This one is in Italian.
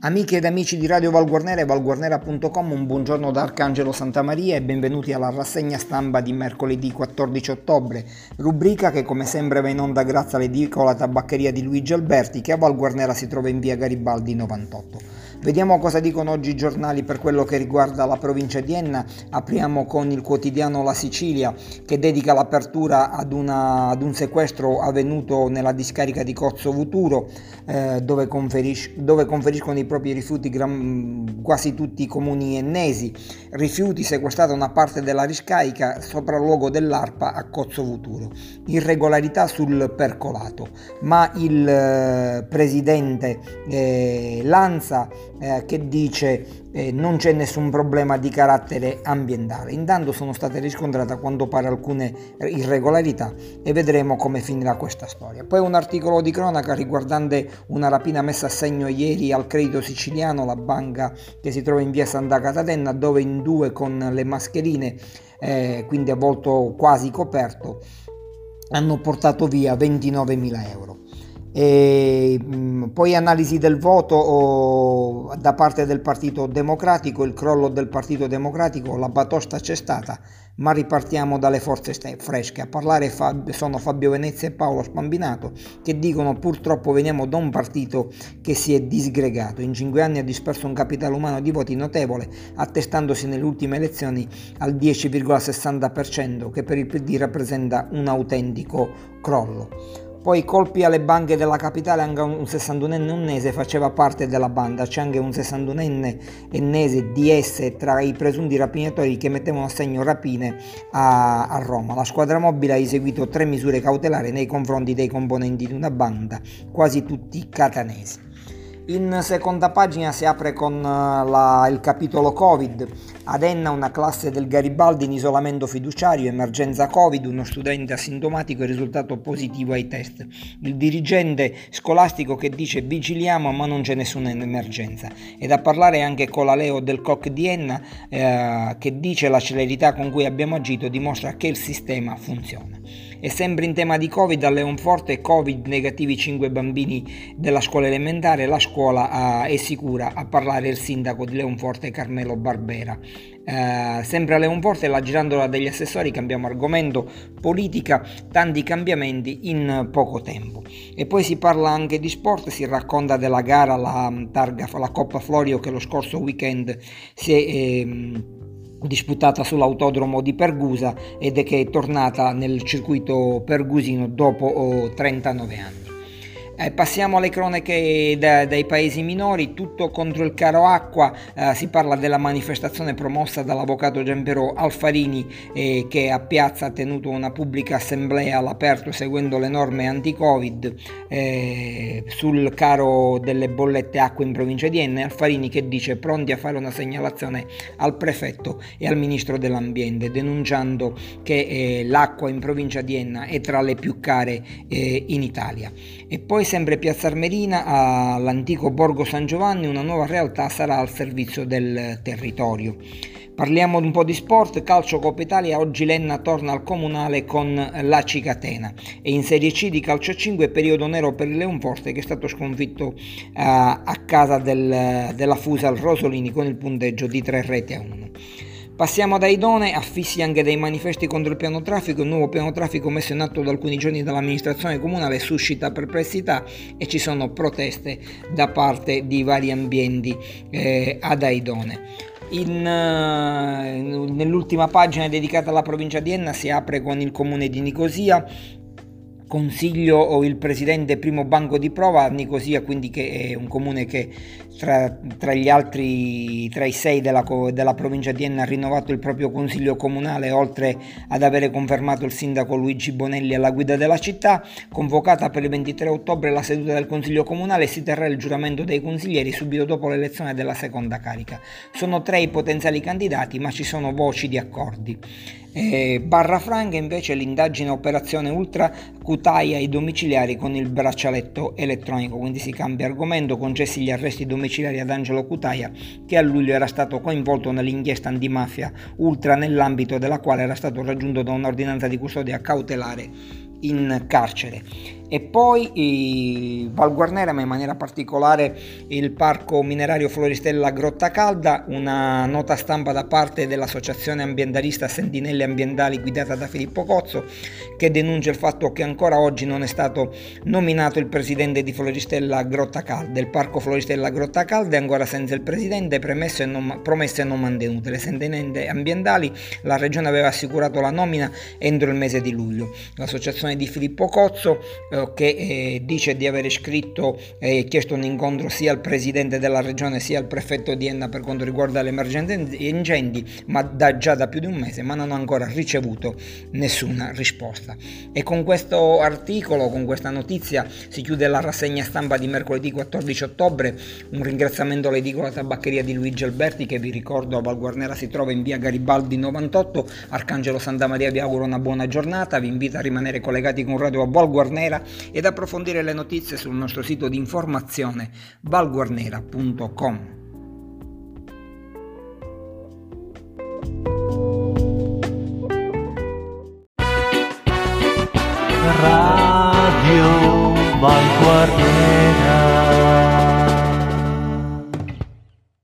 Amiche ed amici di Radio Valguarnera e valguarnera.com, un buongiorno da Arcangelo Santamaria e benvenuti alla rassegna stampa di mercoledì 14 ottobre, rubrica che come sempre va in onda grazie all'edicola tabaccheria di Luigi Alberti che a Valguarnera si trova in via Garibaldi 98. Vediamo cosa dicono oggi i giornali per quello che riguarda la provincia di Enna. Apriamo con il quotidiano La Sicilia che dedica l'apertura ad, una, ad un sequestro avvenuto nella discarica di Cozzo Vuturo eh, dove, conferis- dove, conferiscono i propri rifiuti gran- quasi tutti i comuni ennesi. Rifiuti sequestrata una parte della discarica sopralluogo dell'ARPA a Cozzo Vuturo. Irregolarità sul percolato, ma il eh, presidente eh, Lanza eh, che dice eh, non c'è nessun problema di carattere ambientale. Intanto sono state riscontrate a quanto pare alcune irregolarità e vedremo come finirà questa storia. Poi un articolo di cronaca riguardante una rapina messa a segno ieri al credito siciliano, la banca che si trova in via Santa Catatenna, dove in due con le mascherine, eh, quindi a volto quasi coperto, hanno portato via 29.000 euro. E, mh, poi analisi del voto da parte del Partito Democratico, il crollo del Partito Democratico, la batosta c'è stata, ma ripartiamo dalle forze fresche. A parlare sono Fabio Venezia e Paolo Spambinato che dicono purtroppo veniamo da un partito che si è disgregato. In cinque anni ha disperso un capitale umano di voti notevole, attestandosi nelle ultime elezioni al 10,60% che per il PD rappresenta un autentico crollo. Poi colpi alle banche della capitale, anche un 61enne ennese faceva parte della banda, c'è anche un 61enne ennese DS tra i presunti rapinatori che mettevano a segno rapine a, a Roma. La squadra mobile ha eseguito tre misure cautelari nei confronti dei componenti di una banda, quasi tutti catanesi. In seconda pagina si apre con eh, la, il capitolo Covid. Ad Enna una classe del Garibaldi in isolamento fiduciario, emergenza Covid, uno studente asintomatico è risultato positivo ai test. Il dirigente scolastico che dice vigiliamo ma non c'è nessuna emergenza. Ed a parlare anche con la Leo del COC di Enna eh, che dice la celerità con cui abbiamo agito dimostra che il sistema funziona. E sempre in tema di Covid, a Leonforte Covid negativi 5 bambini della scuola elementare, la scuola uh, è sicura a parlare il sindaco di Leonforte Carmelo Barbera. Uh, sempre a Leonforte, la girandola degli assessori, cambiamo argomento, politica, tanti cambiamenti in poco tempo. E poi si parla anche di sport, si racconta della gara, la targa, la Coppa Florio che lo scorso weekend si è... Eh, disputata sull'autodromo di Pergusa ed è che è tornata nel circuito pergusino dopo 39 anni. Eh, passiamo alle cronache da, dai paesi minori, tutto contro il caro acqua, eh, si parla della manifestazione promossa dall'avvocato Gianpero Alfarini eh, che a Piazza ha tenuto una pubblica assemblea all'aperto seguendo le norme anti-Covid eh, sul caro delle bollette acqua in provincia di Enne. Alfarini che dice pronti a fare una segnalazione al prefetto e al ministro dell'ambiente denunciando che eh, l'acqua in provincia di Enna è tra le più care eh, in Italia. E poi sempre Piazza Armerina all'antico Borgo San Giovanni una nuova realtà sarà al servizio del territorio. Parliamo un po' di sport, calcio Coppa Italia, oggi Lenna torna al comunale con la Cicatena e in Serie C di calcio 5 periodo nero per il Leonforte che è stato sconfitto uh, a casa del, della Fusa al Rosolini con il punteggio di 3 reti a 1. Passiamo da Idone, affissi anche dei manifesti contro il piano traffico, il nuovo piano traffico messo in atto da alcuni giorni dall'amministrazione comunale suscita perplessità e ci sono proteste da parte di vari ambienti eh, ad Aidone. In, uh, nell'ultima pagina dedicata alla provincia di Enna si apre con il comune di Nicosia consiglio o il presidente primo banco di prova Nicosia, quindi che è un comune che tra, tra gli altri, tra i sei della, della, provincia di Enna ha rinnovato il proprio consiglio comunale, oltre ad avere confermato il sindaco Luigi Bonelli alla guida della città. Convocata per il 23 ottobre la seduta del consiglio comunale si terrà il giuramento dei consiglieri subito dopo l'elezione della seconda carica. Sono tre i potenziali candidati, ma ci sono voci di accordi. Eh, barra Franca invece l'indagine operazione ultra cutaia ai domiciliari con il braccialetto elettronico, quindi si cambia argomento, concessi gli arresti domiciliari ad Angelo Cutaia che a luglio era stato coinvolto nell'inchiesta antimafia ultra nell'ambito della quale era stato raggiunto da un'ordinanza di custodia cautelare in carcere. E poi Val Guarnera, ma in maniera particolare il Parco Minerario Floristella Grotta Calda, una nota stampa da parte dell'Associazione Ambientalista Sentinelle Ambientali guidata da Filippo Cozzo che denuncia il fatto che ancora oggi non è stato nominato il presidente di Floristella Grotta Calda. Il Parco Floristella Grotta Calda è ancora senza il presidente, e non, promesse non mantenute. Le sentinelle ambientali, la regione aveva assicurato la nomina entro il mese di luglio. L'associazione di Filippo Cozzo eh, che eh, dice di aver scritto e chiesto un incontro sia al presidente della regione sia al prefetto di Enna per quanto riguarda l'emergenza incendi, ma da, già da più di un mese, ma non ha ancora ricevuto nessuna risposta. E con questo articolo, con questa notizia, si chiude la rassegna stampa di mercoledì 14 ottobre. Un ringraziamento all'edicola tabaccheria di Luigi Alberti che vi ricordo a Val Guarnera si trova in via Garibaldi 98. Arcangelo Santa Maria vi auguro una buona giornata, vi invito a rimanere collegati con Radio a Val Guarnera ed approfondire le notizie sul nostro sito di informazione valguarnera.com. Radio Valguarnera